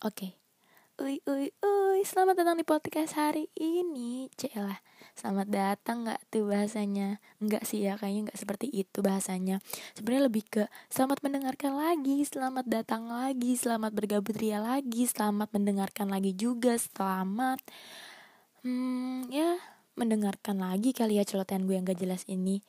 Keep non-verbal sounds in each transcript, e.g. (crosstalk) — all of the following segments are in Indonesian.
Oke. Uy, uy, uy, selamat datang di podcast hari ini. Celah, selamat datang nggak tuh bahasanya? Enggak sih ya, kayaknya nggak seperti itu bahasanya. Sebenarnya lebih ke selamat mendengarkan lagi, selamat datang lagi, selamat bergabung ria lagi, selamat mendengarkan lagi juga, selamat hmm ya mendengarkan lagi kali ya celotehan gue yang gak jelas ini.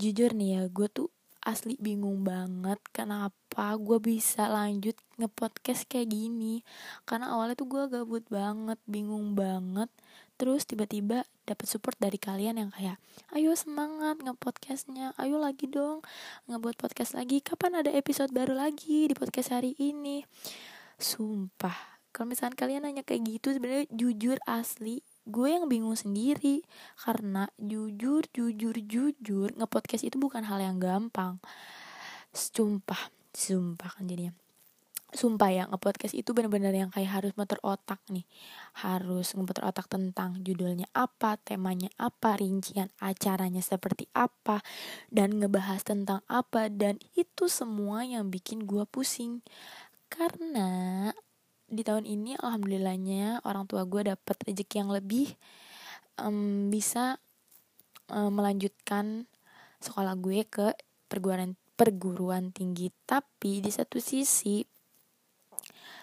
Jujur nih ya, gue tuh asli bingung banget kenapa gue bisa lanjut ngepodcast kayak gini. Karena awalnya tuh gue gabut banget bingung banget. Terus tiba-tiba dapat support dari kalian yang kayak ayo semangat ngepodcastnya ayo lagi dong ngebuat podcast lagi. Kapan ada episode baru lagi di podcast hari ini? Sumpah kalau misalnya kalian nanya kayak gitu sebenarnya jujur asli gue yang bingung sendiri. Karena jujur jujur jujur ngepodcast itu bukan hal yang gampang. Sumpah sumpah kan jadinya. Sumpah ya ngepodcast itu bener-bener yang kayak harus muter otak nih. Harus ngeputar otak tentang judulnya apa temanya apa rincian acaranya seperti apa dan ngebahas tentang apa dan itu semua yang bikin gue pusing. Karena di tahun ini alhamdulillahnya orang tua gue dapet rezeki yang lebih um, bisa um, melanjutkan sekolah gue ke perguruan perguruan tinggi. Tapi di satu sisi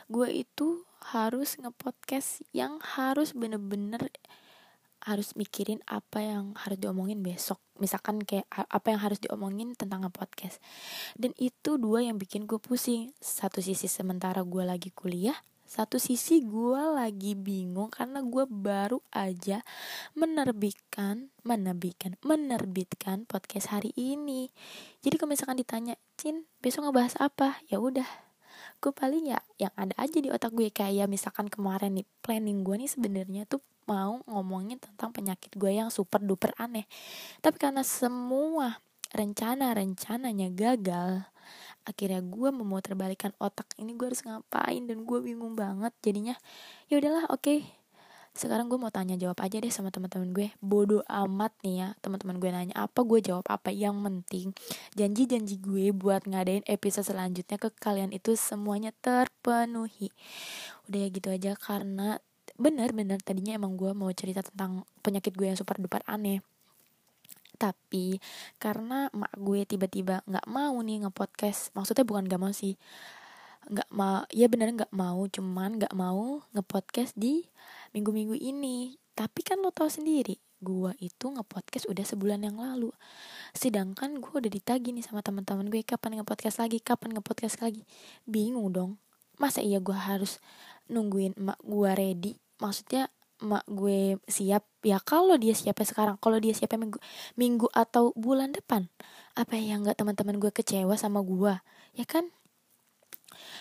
gue itu harus ngepodcast yang harus bener-bener harus mikirin apa yang harus diomongin besok. Misalkan kayak apa yang harus diomongin tentang ngepodcast. Dan itu dua yang bikin gue pusing. Satu sisi sementara gue lagi kuliah satu sisi gue lagi bingung karena gue baru aja menerbitkan menerbitkan menerbitkan podcast hari ini. Jadi kalau misalkan ditanya Cin besok ngebahas apa? Ya udah. Gue paling ya yang ada aja di otak gue. Kayak misalkan kemarin nih planning gue nih sebenarnya tuh mau ngomongin tentang penyakit gue yang super duper aneh. Tapi karena semua rencana rencananya gagal akhirnya gue memuterbalikan otak ini gue harus ngapain? Dan gue bingung banget jadinya ya udahlah oke. Okay. sekarang gue mau tanya jawab aja deh sama teman-teman gue. Bodoh amat nih ya teman-teman gue nanya apa gue jawab apa. Yang penting janji-janji gue buat ngadain episode selanjutnya ke kalian itu semuanya terpenuhi. Udah ya gitu aja karena benar-benar tadinya emang gue mau cerita tentang penyakit gue yang super duper aneh tapi karena mak gue tiba-tiba nggak mau nih ngepodcast maksudnya bukan gak mau sih nggak mau ya bener nggak mau cuman nggak mau ngepodcast di minggu-minggu ini. Tapi kan lo tau sendiri gue itu ngepodcast udah sebulan yang lalu. Sedangkan gue udah ditagi nih sama teman-teman gue kapan ngepodcast lagi kapan ngepodcast lagi. Bingung dong masa iya gue harus nungguin mak gue ready? Maksudnya mak gue siap ya kalau dia siapnya sekarang kalau dia siapnya minggu minggu atau bulan depan apa ya nggak teman-teman gue kecewa sama gue ya kan?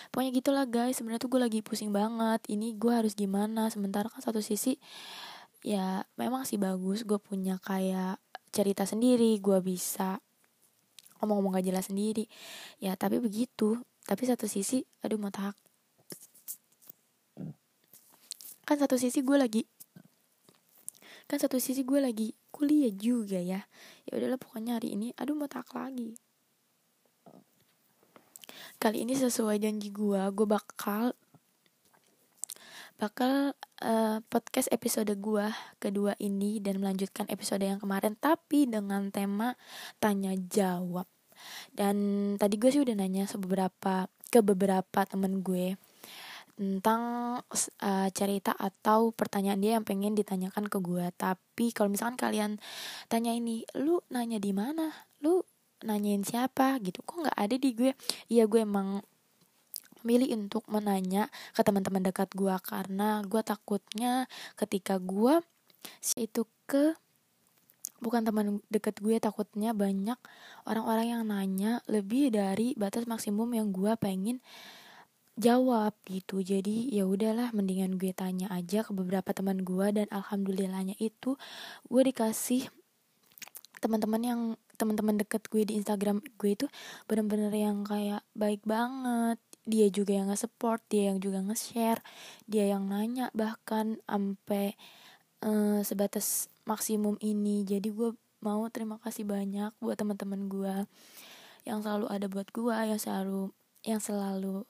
Pokoknya gitulah guys sebenarnya tuh gue lagi pusing banget ini gue harus gimana sementara kan satu sisi ya memang sih bagus gue punya kayak cerita sendiri gue bisa ngomong-ngomong gak jelas sendiri ya tapi begitu tapi satu sisi aduh mata kan satu sisi gue lagi kan satu sisi gue lagi kuliah juga ya. Ya udahlah pokoknya hari ini aduh mau tak lagi. Kali ini sesuai janji gue gue bakal bakal uh, podcast episode gue kedua ini dan melanjutkan episode yang kemarin tapi dengan tema tanya jawab. Dan tadi gue sih udah nanya sebeberapa ke beberapa temen gue tentang uh, cerita atau pertanyaan dia yang pengen ditanyakan ke gue tapi kalau misalkan kalian tanya ini lu nanya di mana? Lu nanyain siapa? Gitu. Kok nggak ada di gue? Iya gue emang milih untuk menanya ke teman-teman dekat gue karena gue takutnya ketika gue itu ke bukan teman dekat gue takutnya banyak orang-orang yang nanya lebih dari batas maksimum yang gue pengen jawab gitu. Jadi ya udahlah mendingan gue tanya aja ke beberapa teman gue dan alhamdulillahnya itu gue dikasih teman-teman yang teman-teman deket gue di Instagram gue itu bener-bener yang kayak baik banget. Dia juga yang nge-support dia yang juga nge-share dia yang nanya bahkan sampai uh, sebatas maksimum ini. Jadi gue mau terima kasih banyak buat teman-teman gue yang selalu ada buat gue yang selalu yang selalu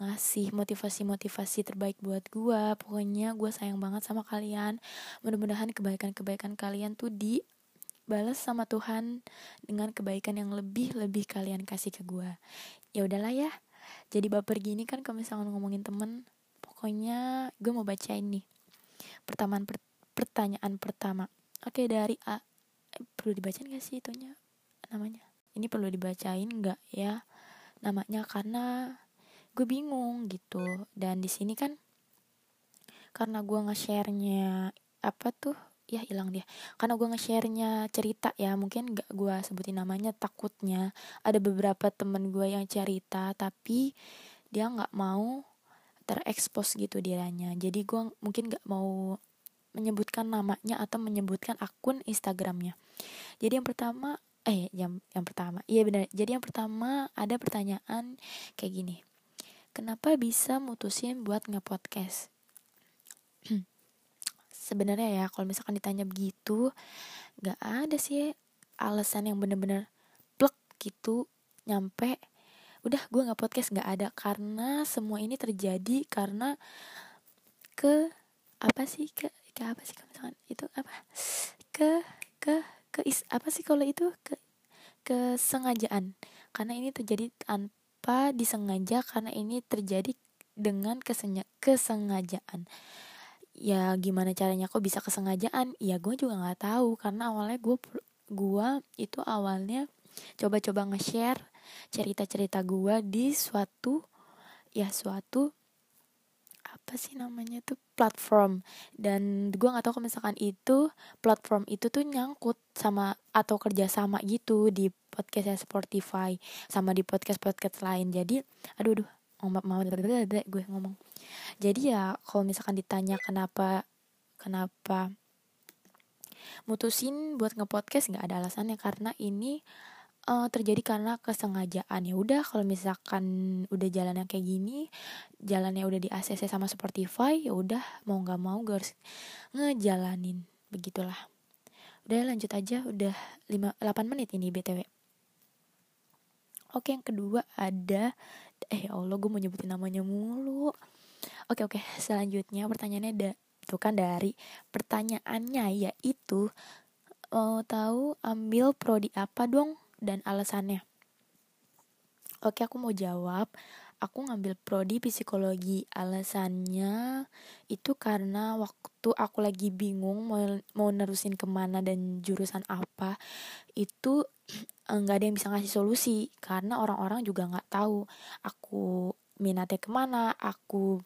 ngasih motivasi-motivasi terbaik buat gue pokoknya gue sayang banget sama kalian. Mudah-mudahan kebaikan-kebaikan kalian tuh dibalas sama Tuhan dengan kebaikan yang lebih lebih kalian kasih ke gue ya udahlah ya. Jadi baper gini kan kalau misalnya ngomongin temen. Pokoknya gue mau bacain nih pertanyaan per pertanyaan pertama. Oke dari A. Eh, perlu dibacain gak sih itunya namanya? Ini perlu dibacain nggak ya? Namanya karena gue bingung gitu. Dan di sini kan karena gue nge-share-nya apa tuh? Ya hilang dia. Karena gue nge-share-nya cerita ya mungkin gak gue sebutin namanya takutnya ada beberapa temen gue yang cerita tapi dia nggak mau terekspos gitu dianya. Jadi gue mungkin gak mau menyebutkan namanya atau menyebutkan akun Instagramnya. Jadi yang pertama eh yang yang pertama. Iya benar jadi yang pertama ada pertanyaan kayak gini kenapa bisa mutusin buat ngepodcast? (clears throat) Sebenarnya ya kalau misalkan ditanya begitu nggak ada sih alasan yang bener-bener plek gitu nyampe udah gue nggak podcast nggak ada. Karena semua ini terjadi karena ke apa sih ke ke apa sih misalkan itu apa? Ke ke ke is apa sih kalau itu? Ke kesengajaan. Karena ini terjadi tanpa disengaja karena ini terjadi dengan kesengajaan. Ya gimana caranya kok bisa kesengajaan? Ya gue juga nggak tahu karena awalnya gue gue itu awalnya coba-coba nge-share cerita-cerita gue di suatu ya suatu apa sih namanya tuh platform. Dan gue nggak tahu kalau misalkan itu platform itu tuh nyangkut sama atau kerjasama gitu di podcast Spotify sama di podcast podcast lain. Jadi aduh aduh ngomong mau gue ngomong. Jadi ya kalau misalkan ditanya kenapa kenapa mutusin buat ngepodcast nggak ada alasannya. Karena ini uh, terjadi karena kesengajaan. Ya udah kalau misalkan udah jalan yang kayak gini jalannya udah di ACC sama Spotify ya udah mau nggak mau gue harus ngejalanin. Begitulah. Udah lanjut aja. Udah 5 8 menit ini BTW Oke yang kedua ada Eh ya Allah gue mau nyebutin namanya mulu. Oke oke selanjutnya pertanyaannya ada Tuh kan dari pertanyaannya yaitu Mau tahu ambil prodi apa dong dan alasannya. Oke, aku mau jawab. Aku ngambil prodi psikologi. Alasannya itu karena waktu aku lagi bingung mau mau nerusin ke mana dan jurusan apa, itu (clears throat) nggak ada yang bisa ngasih solusi karena orang-orang juga nggak tahu aku minatnya ke mana, aku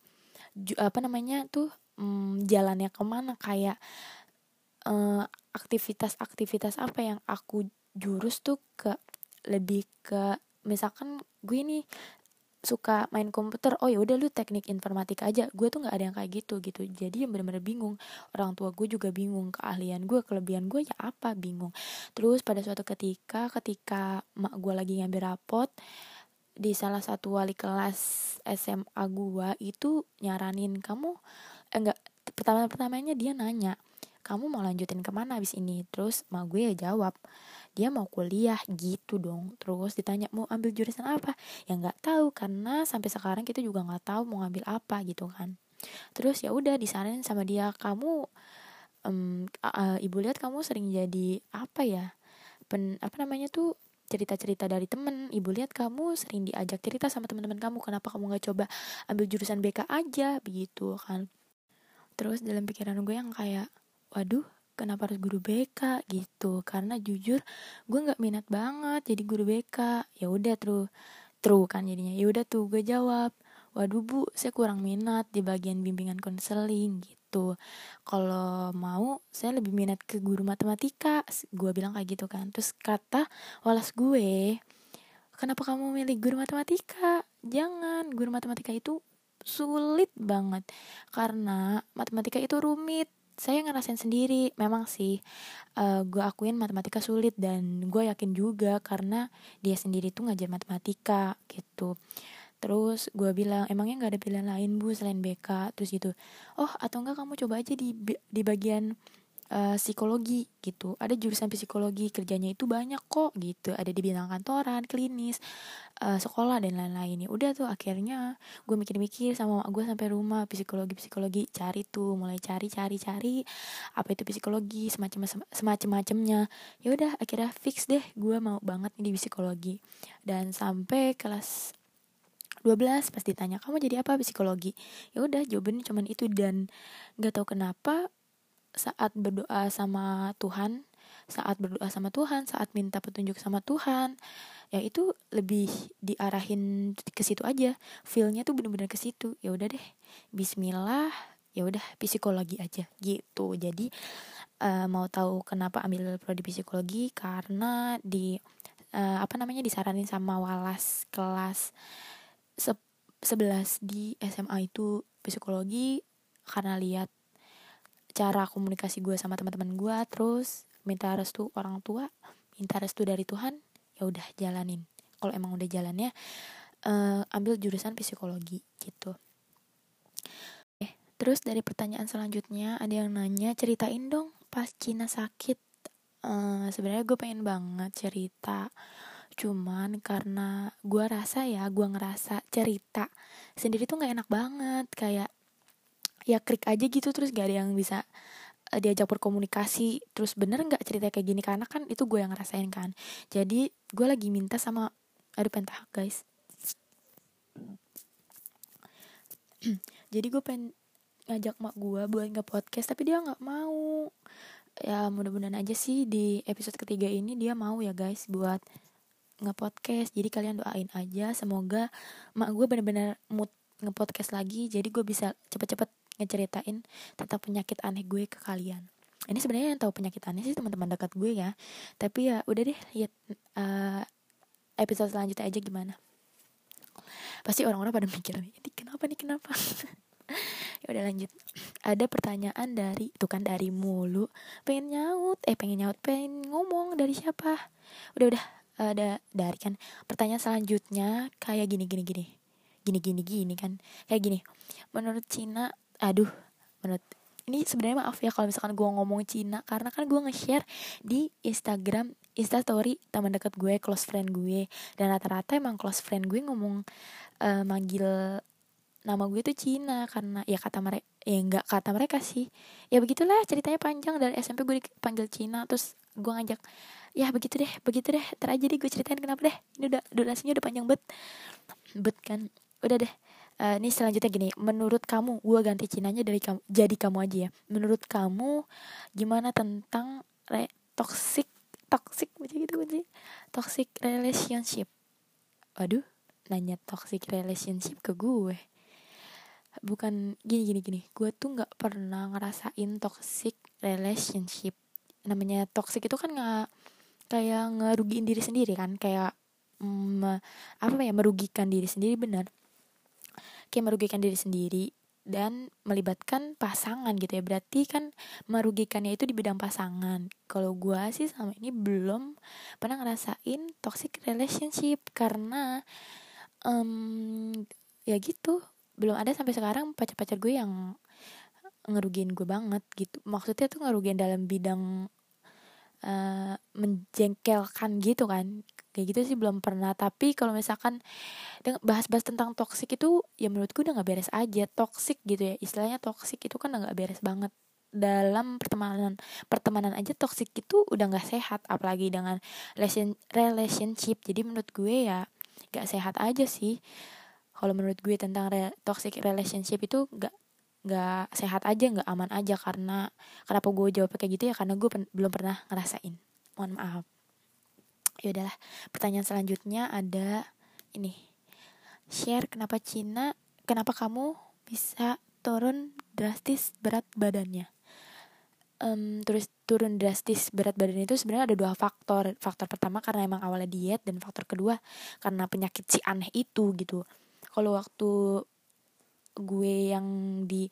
apa namanya tuh hmm, jalannya ke mana kayak uh, aktivitas-aktivitas apa yang aku jurus tuh ke lebih ke misalkan gue nih suka main komputer oh ya udah lu teknik informatika aja gue tuh nggak ada yang kayak gitu gitu. Jadi yang bener-bener bingung orang tua gue juga bingung keahlian gue kelebihan gue ya apa bingung. Terus pada suatu ketika ketika mak gue lagi ngambil rapot di salah satu wali kelas SMA gue itu nyaranin kamu eh, enggak pertama pertamanya dia nanya kamu mau lanjutin ke mana abis ini? Terus mak gue ya jawab dia mau kuliah gitu dong. Terus ditanya mau ambil jurusan apa? Ya nggak tahu karena sampai sekarang kita juga nggak tahu mau ngambil apa gitu kan. Terus ya udah disaranin sama dia kamu um, uh, ibu lihat kamu sering jadi apa ya? Pen apa namanya tuh cerita-cerita dari temen. Ibu lihat kamu sering diajak cerita sama teman-teman kamu kenapa kamu nggak coba ambil jurusan BK aja? Begitu kan. Terus dalam pikiran gue yang kayak waduh kenapa harus guru BK gitu. Karena jujur gue nggak minat banget jadi guru BK ya udah tuh true kan jadinya. Ya udah tuh gue jawab. Waduh bu saya kurang minat di bagian bimbingan konseling gitu. Kalau mau saya lebih minat ke guru matematika. Gue bilang kayak gitu kan. Terus kata walas gue kenapa kamu milih guru matematika? Jangan guru matematika itu sulit banget. Karena matematika itu rumit saya ngerasain sendiri. Memang sih uh, gue akuin matematika sulit dan gue yakin juga karena dia sendiri tuh ngajar matematika gitu. Terus gue bilang emangnya nggak ada pilihan lain bu selain BK terus gitu oh atau enggak kamu coba aja di di bagian uh, psikologi gitu. Ada jurusan psikologi kerjanya itu banyak kok gitu. Ada di bidang kantoran klinis uh, sekolah dan lain-lain. Ya udah tuh akhirnya gue mikir-mikir sama gue sampai rumah psikologi psikologi. Cari tuh mulai cari cari cari apa itu psikologi semacam semacam macamnya ya udah akhirnya fix deh gue mau banget nih di psikologi. Dan sampai kelas 12 pas ditanya kamu jadi apa psikologi? Ya udah jawabannya cuman itu. Dan nggak tahu kenapa saat berdoa sama Tuhan saat berdoa sama Tuhan saat minta petunjuk sama Tuhan ya itu lebih diarahin ke situ aja. Feelnya tuh bener-bener ke situ. Ya udah deh Bismillah ya udah psikologi aja gitu. Jadi uh, mau tahu kenapa ambil prodi psikologi? Karena di uh, apa namanya disaranin sama walas kelas se 11 di SMA itu psikologi. Karena lihat cara komunikasi gue sama teman-teman gue terus minta restu orang tua minta restu dari Tuhan ya udah jalanin. Kalau emang udah jalannya uh, ambil jurusan psikologi gitu. Eh terus dari pertanyaan selanjutnya ada yang nanya ceritain dong pas Cina sakit. Uh, sebenarnya gue pengen banget cerita cuman karena gue rasa ya gue ngerasa cerita sendiri tuh nggak enak banget kayak ya klik aja gitu terus gak ada yang bisa uh, diajak berkomunikasi. Terus bener nggak cerita kayak gini? Karena kan itu gue yang ngerasain kan. Jadi gue lagi minta sama aduh pentah guys. (clears throat) Jadi gue pengen ngajak mak gue buat nge podcast tapi dia nggak mau. Ya mudah-mudahan aja sih di episode ketiga ini dia mau ya guys buat nge-podcast jadi kalian doain aja semoga mak gue bener-bener mood nge-podcast lagi. Jadi gue bisa cepet-cepet ngeceritain tentang penyakit aneh gue ke kalian. Ini sebenarnya yang tahu penyakit aneh sih teman-teman dekat gue ya. Tapi ya udah deh lihat uh, episode selanjutnya aja gimana. Pasti orang-orang pada (laughs) mikir ini kenapa nih kenapa? (laughs) Ya udah lanjut. Ada pertanyaan dari itu kan dari mulu. Pengen nyaut eh pengen nyaut pengen ngomong dari siapa? Udah udah ada dari kan. Pertanyaan selanjutnya kayak gini gini gini. Gini gini gini kan. Kayak gini. Menurut Cina aduh menurut ini sebenarnya maaf ya kalau misalkan gue ngomong Cina karena kan gue nge-share di Instagram Insta Story teman dekat gue close friend gue. Dan rata-rata emang close friend gue ngomong uh, manggil nama gue tuh Cina karena ya kata mereka ya enggak kata mereka sih. Ya begitulah ceritanya panjang dari SMP gue dipanggil Cina terus gue ngajak ya begitu deh begitu deh ter aja deh gue ceritain kenapa deh ini udah durasinya udah panjang bet bet kan udah deh uh, ini selanjutnya gini menurut kamu gue ganti cinanya dari kamu jadi kamu aja ya. Menurut kamu gimana tentang re toxic toxic macam gitu sih toxic relationship. Aduh nanya toxic relationship ke gue. Bukan gini gini gini. Gue tuh nggak pernah ngerasain toxic relationship. Namanya toxic itu kan nggak kayak ngerugiin diri sendiri kan. Kayak mm, apa ya merugikan diri sendiri benar kayak merugikan diri sendiri dan melibatkan pasangan gitu ya. Berarti kan merugikannya itu di bidang pasangan. Kalau gue sih sama ini belum pernah ngerasain toxic relationship karena um, ya gitu. Belum ada sampai sekarang pacar-pacar gue yang ngerugiin gue banget gitu. Maksudnya tuh ngerugiin dalam bidang uh, menjengkelkan gitu kan kayak gitu sih belum pernah. Tapi kalau misalkan bahas-bahas tentang toxic itu ya menurutku udah nggak beres aja. Toxic gitu ya istilahnya toxic itu kan nggak beres banget. Dalam pertemanan pertemanan aja toxic itu udah nggak sehat. Apalagi dengan relationship. Jadi menurut gue ya gak sehat aja sih. Kalau menurut gue tentang re toxic relationship itu gak nggak sehat aja nggak aman aja. Karena kenapa gue jawab kayak gitu ya? Karena gue pen belum pernah ngerasain. Mohon maaf ya udahlah. Pertanyaan selanjutnya ada ini. Share kenapa Cina kenapa kamu bisa turun drastis berat badannya? Um, terus turun drastis berat badan itu sebenarnya ada dua faktor. Faktor pertama karena emang awalnya diet dan faktor kedua karena penyakit si aneh itu gitu. Kalau waktu gue yang di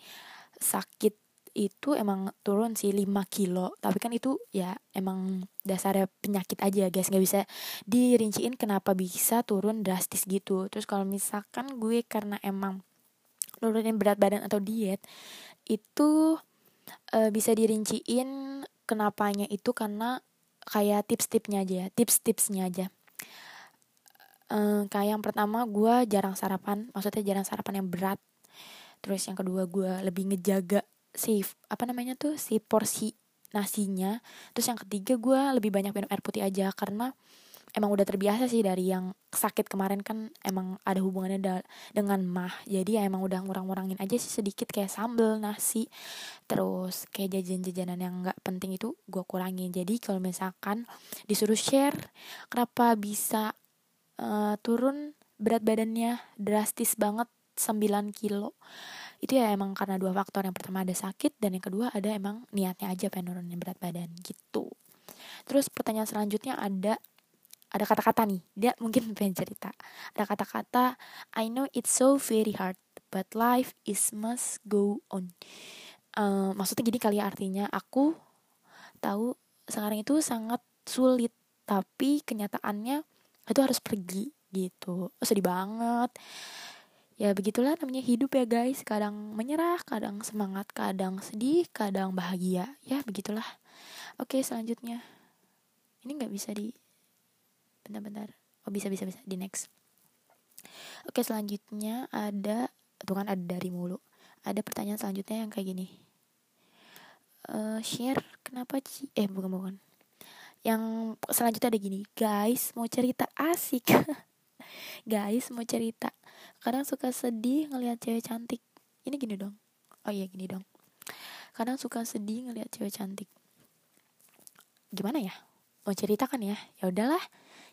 sakit itu emang turun sih 5 kilo. Tapi kan itu ya emang dasarnya penyakit aja guys. Nggak bisa dirinciin kenapa bisa turun drastis gitu. Terus kalau misalkan gue karena emang nurunin berat badan atau diet itu uh, bisa dirinciin kenapanya itu karena kayak tips-tipsnya aja ya tips-tipsnya aja. Uh, kayak yang pertama gue jarang sarapan. Maksudnya jarang sarapan yang berat. Terus yang kedua gue lebih ngejaga si apa namanya tuh si porsi nasinya. Terus yang ketiga gue lebih banyak minum air putih aja karena emang udah terbiasa sih dari yang sakit kemarin kan emang ada hubungannya da dengan mah. Jadi ya emang udah ngurang-ngurangin aja sih sedikit kayak sambel nasi. Terus kayak jajan-jajanan yang nggak penting itu gue kurangin. Jadi kalau misalkan disuruh share kenapa bisa uh, turun berat badannya drastis banget 9 kilo itu ya emang karena dua faktor. Yang pertama ada sakit dan yang kedua ada emang niatnya aja pengen berat badan gitu. Terus pertanyaan selanjutnya ada ada kata-kata nih. Dia mungkin (laughs) pengen cerita. Ada kata-kata I know it's so very hard but life is must go on. Uh, maksudnya gini kali ya artinya aku tahu sekarang itu sangat sulit tapi kenyataannya itu harus pergi gitu. Sedih banget ya begitulah namanya hidup ya guys. Kadang menyerah kadang semangat kadang sedih kadang bahagia. Ya begitulah. Oke selanjutnya. Ini nggak bisa di bentar-bentar. Oh bisa bisa bisa. Di next. Oke selanjutnya ada tuh kan ada dari mulu. Ada pertanyaan selanjutnya yang kayak gini. Uh, share kenapa sih eh bukan bukan. Yang selanjutnya ada gini. Guys mau cerita asik (laughs) guys mau cerita. Kadang suka sedih ngelihat cewek cantik. Ini gini dong. Oh iya gini dong. Kadang suka sedih ngelihat cewek cantik. Gimana ya? Mau cerita kan ya? Ya udahlah.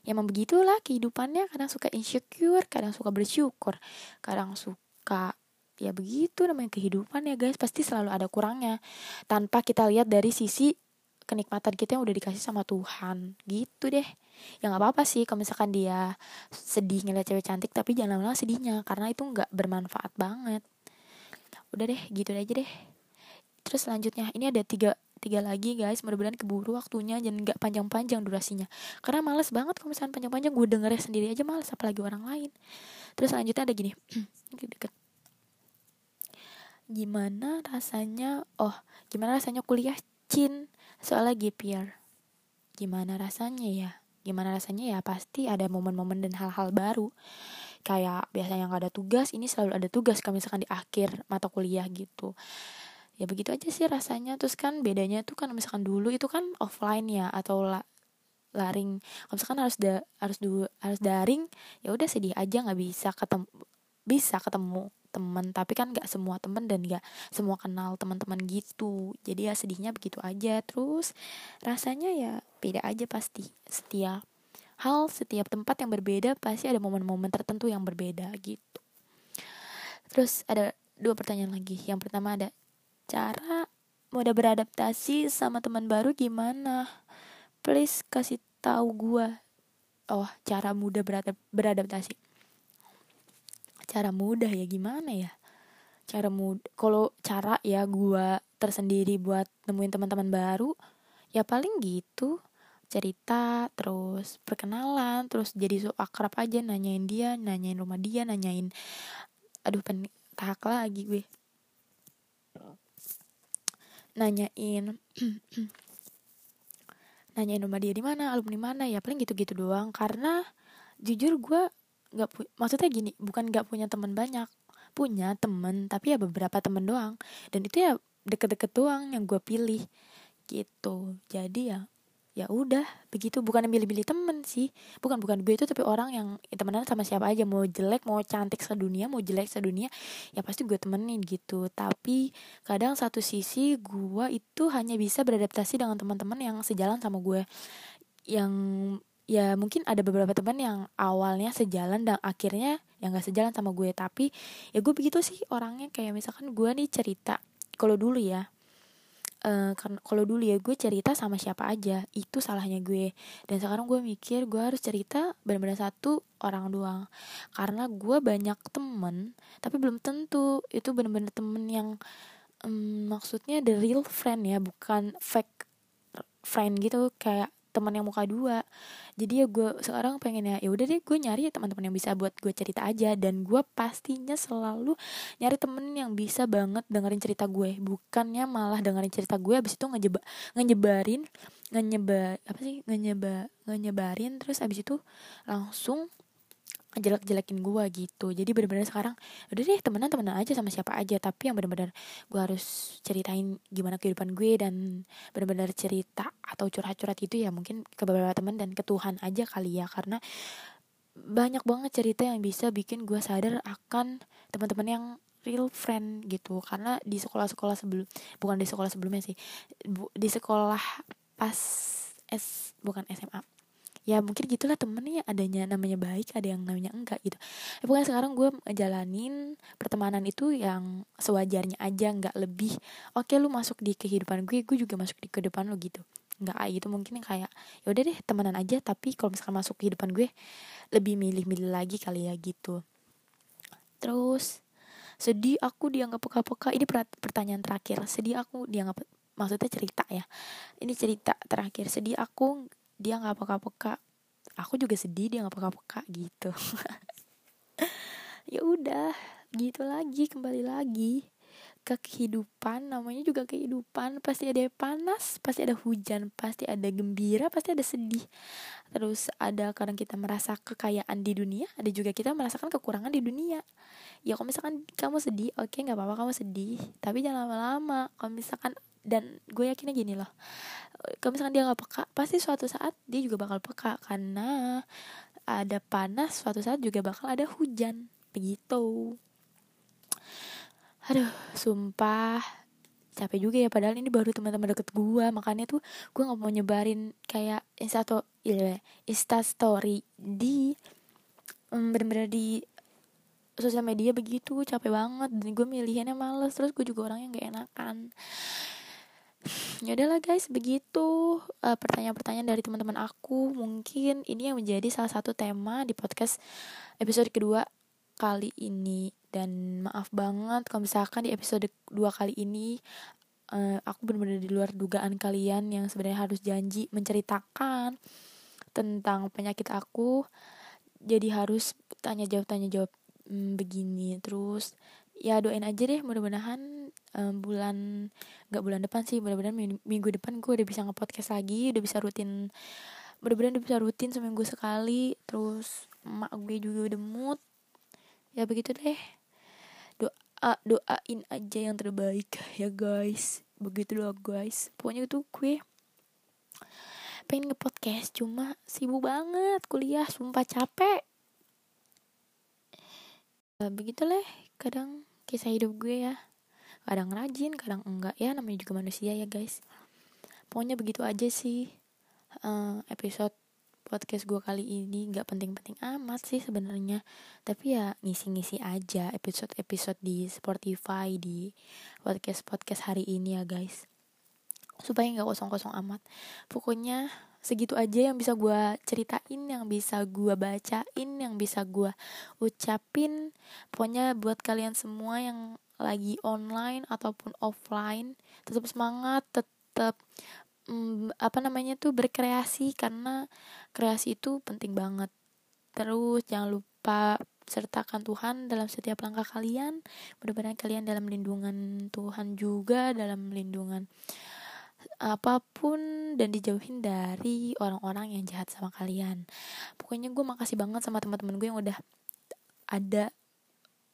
Ya emang begitulah kehidupannya. Kadang suka insecure kadang suka bersyukur. Kadang suka ya begitu namanya kehidupan ya guys. Pasti selalu ada kurangnya. Tanpa kita lihat dari sisi kenikmatan kita yang udah dikasih sama Tuhan. Gitu deh ya nggak apa-apa sih kalau misalkan dia sedih ngeliat cewek cantik tapi jangan lama-lama sedihnya karena itu nggak bermanfaat banget. Udah deh gitu aja deh. Terus selanjutnya ini ada tiga tiga lagi guys. Mudah-mudahan keburu waktunya dan nggak panjang-panjang durasinya. Karena males banget kalau misalnya panjang-panjang gue dengernya sendiri aja males apalagi orang lain. Terus selanjutnya ada gini. (clears throat) Deket. Gimana rasanya oh gimana rasanya kuliah cin? Soalnya gap gimana rasanya ya gimana rasanya ya pasti ada momen-momen dan hal-hal baru. Kayak biasanya nggak ada tugas ini selalu ada tugas kalau misalkan di akhir mata kuliah gitu. Ya begitu aja sih rasanya. Terus kan bedanya tuh kan misalkan dulu itu kan offline ya atau la laring. Kalau misalkan harus da harus du harus daring ya udah sedih aja nggak bisa ketemu bisa ketemu temen tapi kan nggak semua temen dan nggak semua kenal teman-teman gitu. Jadi ya sedihnya begitu aja. Terus rasanya ya beda aja pasti. Setiap hal setiap tempat yang berbeda pasti ada momen-momen tertentu yang berbeda gitu. Terus ada dua pertanyaan lagi. Yang pertama ada cara mudah beradaptasi sama teman baru gimana? Please kasih tahu gue oh cara mudah beradap beradaptasi cara mudah ya gimana ya? Cara mudah kalau cara ya gue tersendiri buat nemuin teman-teman baru ya paling gitu. Cerita terus perkenalan terus jadi so akrab aja nanyain dia nanyain rumah dia nanyain aduh pen tahak lagi gue. Nanyain (clears throat) nanyain rumah dia di mana alumni mana ya paling gitu-gitu doang. Karena jujur gue nggak maksudnya gini bukan nggak punya teman banyak. Punya temen tapi ya beberapa temen doang. Dan itu ya deket-deket doang yang gue pilih gitu. Jadi ya ya udah begitu. Bukan milih-milih temen sih. Bukan bukan gue itu tapi orang yang ya, temenan sama siapa aja. Mau jelek mau cantik sedunia mau jelek sedunia ya pasti gue temenin gitu. Tapi kadang satu sisi gue itu hanya bisa beradaptasi dengan teman-teman yang sejalan sama gue. Yang ya mungkin ada beberapa teman yang awalnya sejalan dan akhirnya yang gak sejalan sama gue. Tapi ya gue begitu sih orangnya. Kayak misalkan gue nih cerita kalau dulu ya uh, kalau dulu ya gue cerita sama siapa aja. Itu salahnya gue. Dan sekarang gue mikir gue harus cerita benar-benar satu orang doang. Karena gue banyak temen tapi belum tentu. Itu benar-benar temen yang um, maksudnya the real friend ya bukan fake friend gitu. Kayak teman yang muka dua jadi ya gue sekarang pengen ya ya udah deh gue nyari teman-teman yang bisa buat gue cerita aja dan gue pastinya selalu nyari temen yang bisa banget dengerin cerita gue bukannya malah dengerin cerita gue abis itu ngejeba ngejebarin ngejeba apa sih ngejeba ngejebarin terus abis itu langsung jelek-jelekin gue gitu. Jadi bener-bener sekarang udah deh temenan temenan aja sama siapa aja. Tapi yang bener-bener gue harus ceritain gimana kehidupan gue dan bener-bener cerita atau curhat-curhat itu ya mungkin ke beberapa teman dan ke Tuhan aja kali ya. Karena banyak banget cerita yang bisa bikin gue sadar akan teman-teman yang real friend gitu. Karena di sekolah-sekolah sebelum bukan di sekolah sebelumnya sih di sekolah pas S bukan SMA ya mungkin gitulah temennya adanya namanya baik ada yang namanya enggak gitu. Ya, pokoknya sekarang gue ngejalanin pertemanan itu yang sewajarnya aja nggak lebih. Oke lu masuk di kehidupan gue gue juga masuk di kehidupan lu gitu. Nggak kayak gitu mungkin kayak ya udah deh temenan aja. Tapi kalau misalkan masuk kehidupan gue lebih milih-milih lagi kali ya gitu. Terus sedih aku dianggap peka-peka. Ini pertanyaan terakhir. Sedih aku dianggap maksudnya cerita ya. Ini cerita terakhir. Sedih aku dia nggak peka-peka. Aku juga sedih dia nggak peka-peka gitu. (laughs) Ya udah gitu lagi kembali lagi ke kehidupan namanya juga kehidupan. Pasti ada panas pasti ada hujan pasti ada gembira pasti ada sedih. Terus ada kadang kita merasa kekayaan di dunia ada juga kita merasakan kekurangan di dunia. Ya kalau misalkan kamu sedih oke okay, nggak apa-apa kamu sedih. Tapi jangan lama-lama. Kalau misalkan dan gue yakinnya gini loh kalau misalkan dia nggak peka pasti suatu saat dia juga bakal peka karena ada panas suatu saat juga bakal ada hujan begitu. Aduh sumpah capek juga ya padahal ini baru teman-teman deket gue makanya tuh gue nggak mau nyebarin kayak insta ya, insta story di um, bener-bener di sosial media begitu capek banget dan gue milihannya males terus gue juga orangnya nggak enakan ya udahlah guys begitu uh, pertanyaan-pertanyaan dari teman-teman aku. Mungkin ini yang menjadi salah satu tema di podcast episode kedua kali ini. Dan maaf banget kalau misalkan di episode dua kali ini uh, aku benar-benar di luar dugaan kalian yang sebenarnya harus janji menceritakan tentang penyakit aku. Jadi harus tanya jawab tanya jawab hmm, begini. Terus ya doain aja deh mudah-mudahan um, bulan nggak bulan depan sih mudah-mudahan minggu, depan gue udah bisa ngepodcast lagi udah bisa rutin mudah-mudahan udah bisa rutin seminggu sekali. Terus emak gue juga udah mood. Ya begitu deh. Doa doain aja yang terbaik ya guys. Begitu doa guys. Pokoknya itu gue pengen ngepodcast cuma sibuk banget kuliah sumpah capek. Nah, begitulah kadang kisah hidup gue ya kadang rajin kadang enggak. Ya namanya juga manusia ya guys. Pokoknya begitu aja sih uh, episode podcast gue kali ini. Nggak penting-penting amat sih sebenarnya. Tapi ya ngisi-ngisi aja episode-episode di Spotify di podcast podcast hari ini ya guys. Supaya nggak kosong-kosong amat. Pokoknya segitu aja yang bisa gue ceritain yang bisa gue bacain yang bisa gue ucapin. Pokoknya buat kalian semua yang lagi online ataupun offline tetap semangat tetap um, apa namanya tuh berkreasi. Karena kreasi itu penting banget. Terus jangan lupa sertakan Tuhan dalam setiap langkah kalian. Mudah-mudahan kalian dalam lindungan Tuhan juga dalam lindungan apa pun dan dijauhin dari orang-orang yang jahat sama kalian. Pokoknya gue makasih banget sama teman-teman gue yang udah ada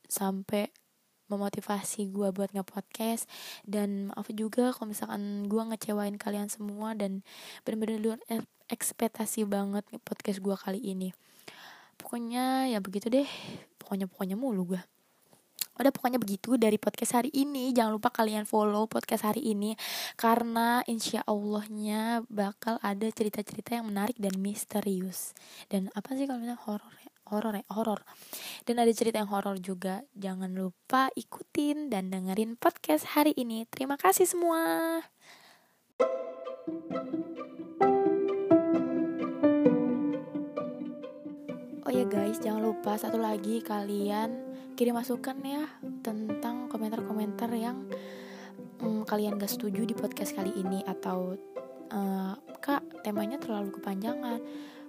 sampai memotivasi gue buat nge-podcast. Dan maaf juga kalau misalkan gue ngecewain kalian semua dan bener-bener luar ekspektasi banget podcast gue kali ini. Pokoknya ya begitu deh. Pokoknya pokoknya mulu gue udah pokoknya begitu dari podcast hari ini. Jangan lupa kalian follow podcast hari ini karena insya Allahnya bakal ada cerita-cerita yang menarik dan misterius. Dan apa sih kalau misalnya horor ya? Horor ya? Horor. Dan ada cerita yang horor juga. Jangan lupa ikutin dan dengerin podcast hari ini. Terima kasih semua Oh ya guys, jangan lupa satu lagi kalian kirim masukan ya tentang komentar-komentar yang um, kalian gak setuju di podcast kali ini atau uh, kak temanya terlalu kepanjangan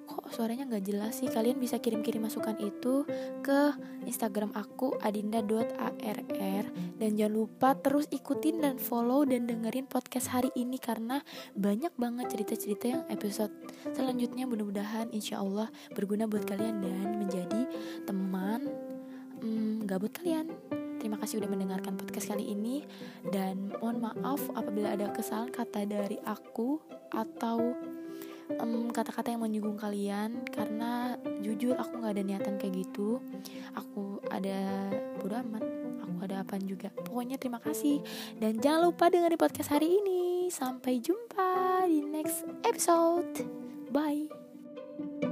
kok suaranya nggak jelas sih? Kalian bisa kirim-kirim masukan itu ke Instagram aku adinda.arr dan jangan lupa terus ikutin dan follow dan dengerin podcast hari ini karena banyak banget cerita-cerita yang episode selanjutnya mudah-mudahan insya Allah berguna buat kalian dan menjadi teman hmm, gak buat kalian. Terima kasih udah mendengarkan podcast kali ini. Dan mohon maaf apabila ada kesalahan kata dari aku atau kata-kata um, yang menyinggung kalian karena jujur aku nggak ada niatan kayak gitu. Aku ada bodo amat aku ada apa juga. Pokoknya terima kasih dan jangan lupa dengerin podcast hari ini. Sampai jumpa di next episode. Bye